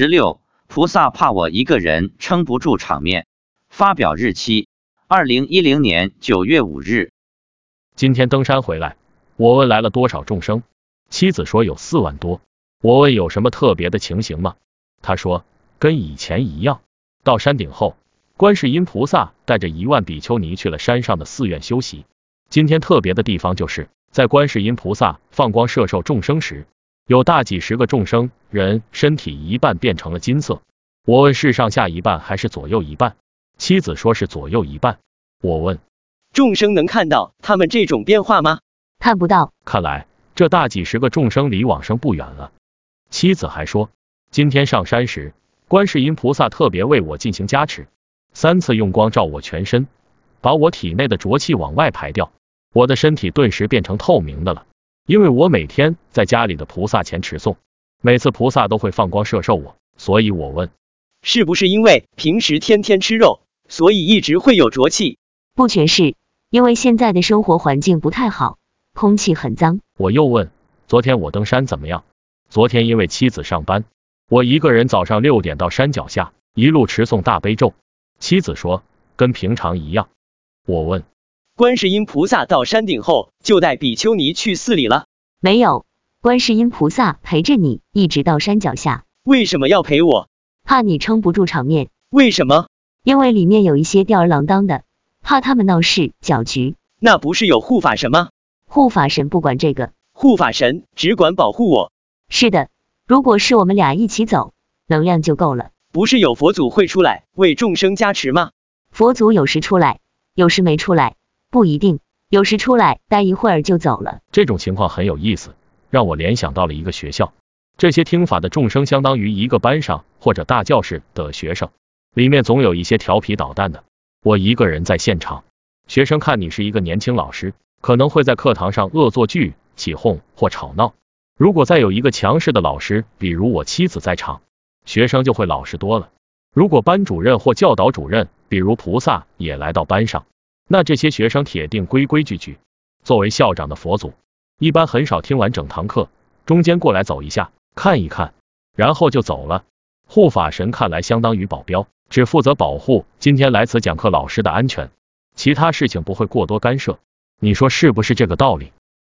十六，菩萨怕我一个人撑不住场面。发表日期：二零一零年九月五日。今天登山回来，我问来了多少众生，妻子说有四万多。我问有什么特别的情形吗？他说跟以前一样。到山顶后，观世音菩萨带着一万比丘尼去了山上的寺院休息。今天特别的地方就是在观世音菩萨放光摄受众生时，有大几十个众生人身体一半变成了金色。我问是上下一半还是左右一半？妻子说是左右一半。我问众生能看到他们这种变化吗？看不到。看来这大几十个众生离往生不远了。妻子还说，今天上山时，观世音菩萨特别为我进行加持，三次用光照我全身，把我体内的浊气往外排掉，我的身体顿时变成透明的了。因为我每天在家里的菩萨前持诵，每次菩萨都会放光射受我，所以我问，是不是因为平时天天吃肉，所以一直会有浊气？不全是，因为现在的生活环境不太好，空气很脏。我又问，昨天我登山怎么样？昨天因为妻子上班，我一个人早上六点到山脚下，一路持诵大悲咒。妻子说跟平常一样。我问，观世音菩萨到山顶后就带比丘尼去寺里了？没有，观世音菩萨陪着你一直到山脚下。为什么要陪我？怕你撑不住场面。为什么？因为里面有一些吊儿郎当的，怕他们闹事搅局。那不是有护法神吗？护法神不管这个，护法神只管保护我。是的，如果是我们俩一起走，能量就够了。不是有佛祖会出来为众生加持吗？佛祖有时出来，有时没出来，不一定。有时出来待一会儿就走了。这种情况很有意思，让我联想到了一个学校。这些听法的众生相当于一个班上或者大教室的学生，里面总有一些调皮捣蛋的。我一个人在现场，学生看你是一个年轻老师，可能会在课堂上恶作剧、起哄或吵闹。如果再有一个强势的老师，比如我妻子在场，学生就会老实多了。如果班主任或教导主任，比如菩萨也来到班上，那这些学生铁定规规矩矩。作为校长的佛祖，一般很少听完整堂课，中间过来走一下，看一看，然后就走了。护法神看来相当于保镖，只负责保护今天来此讲课老师的安全，其他事情不会过多干涉。你说是不是这个道理？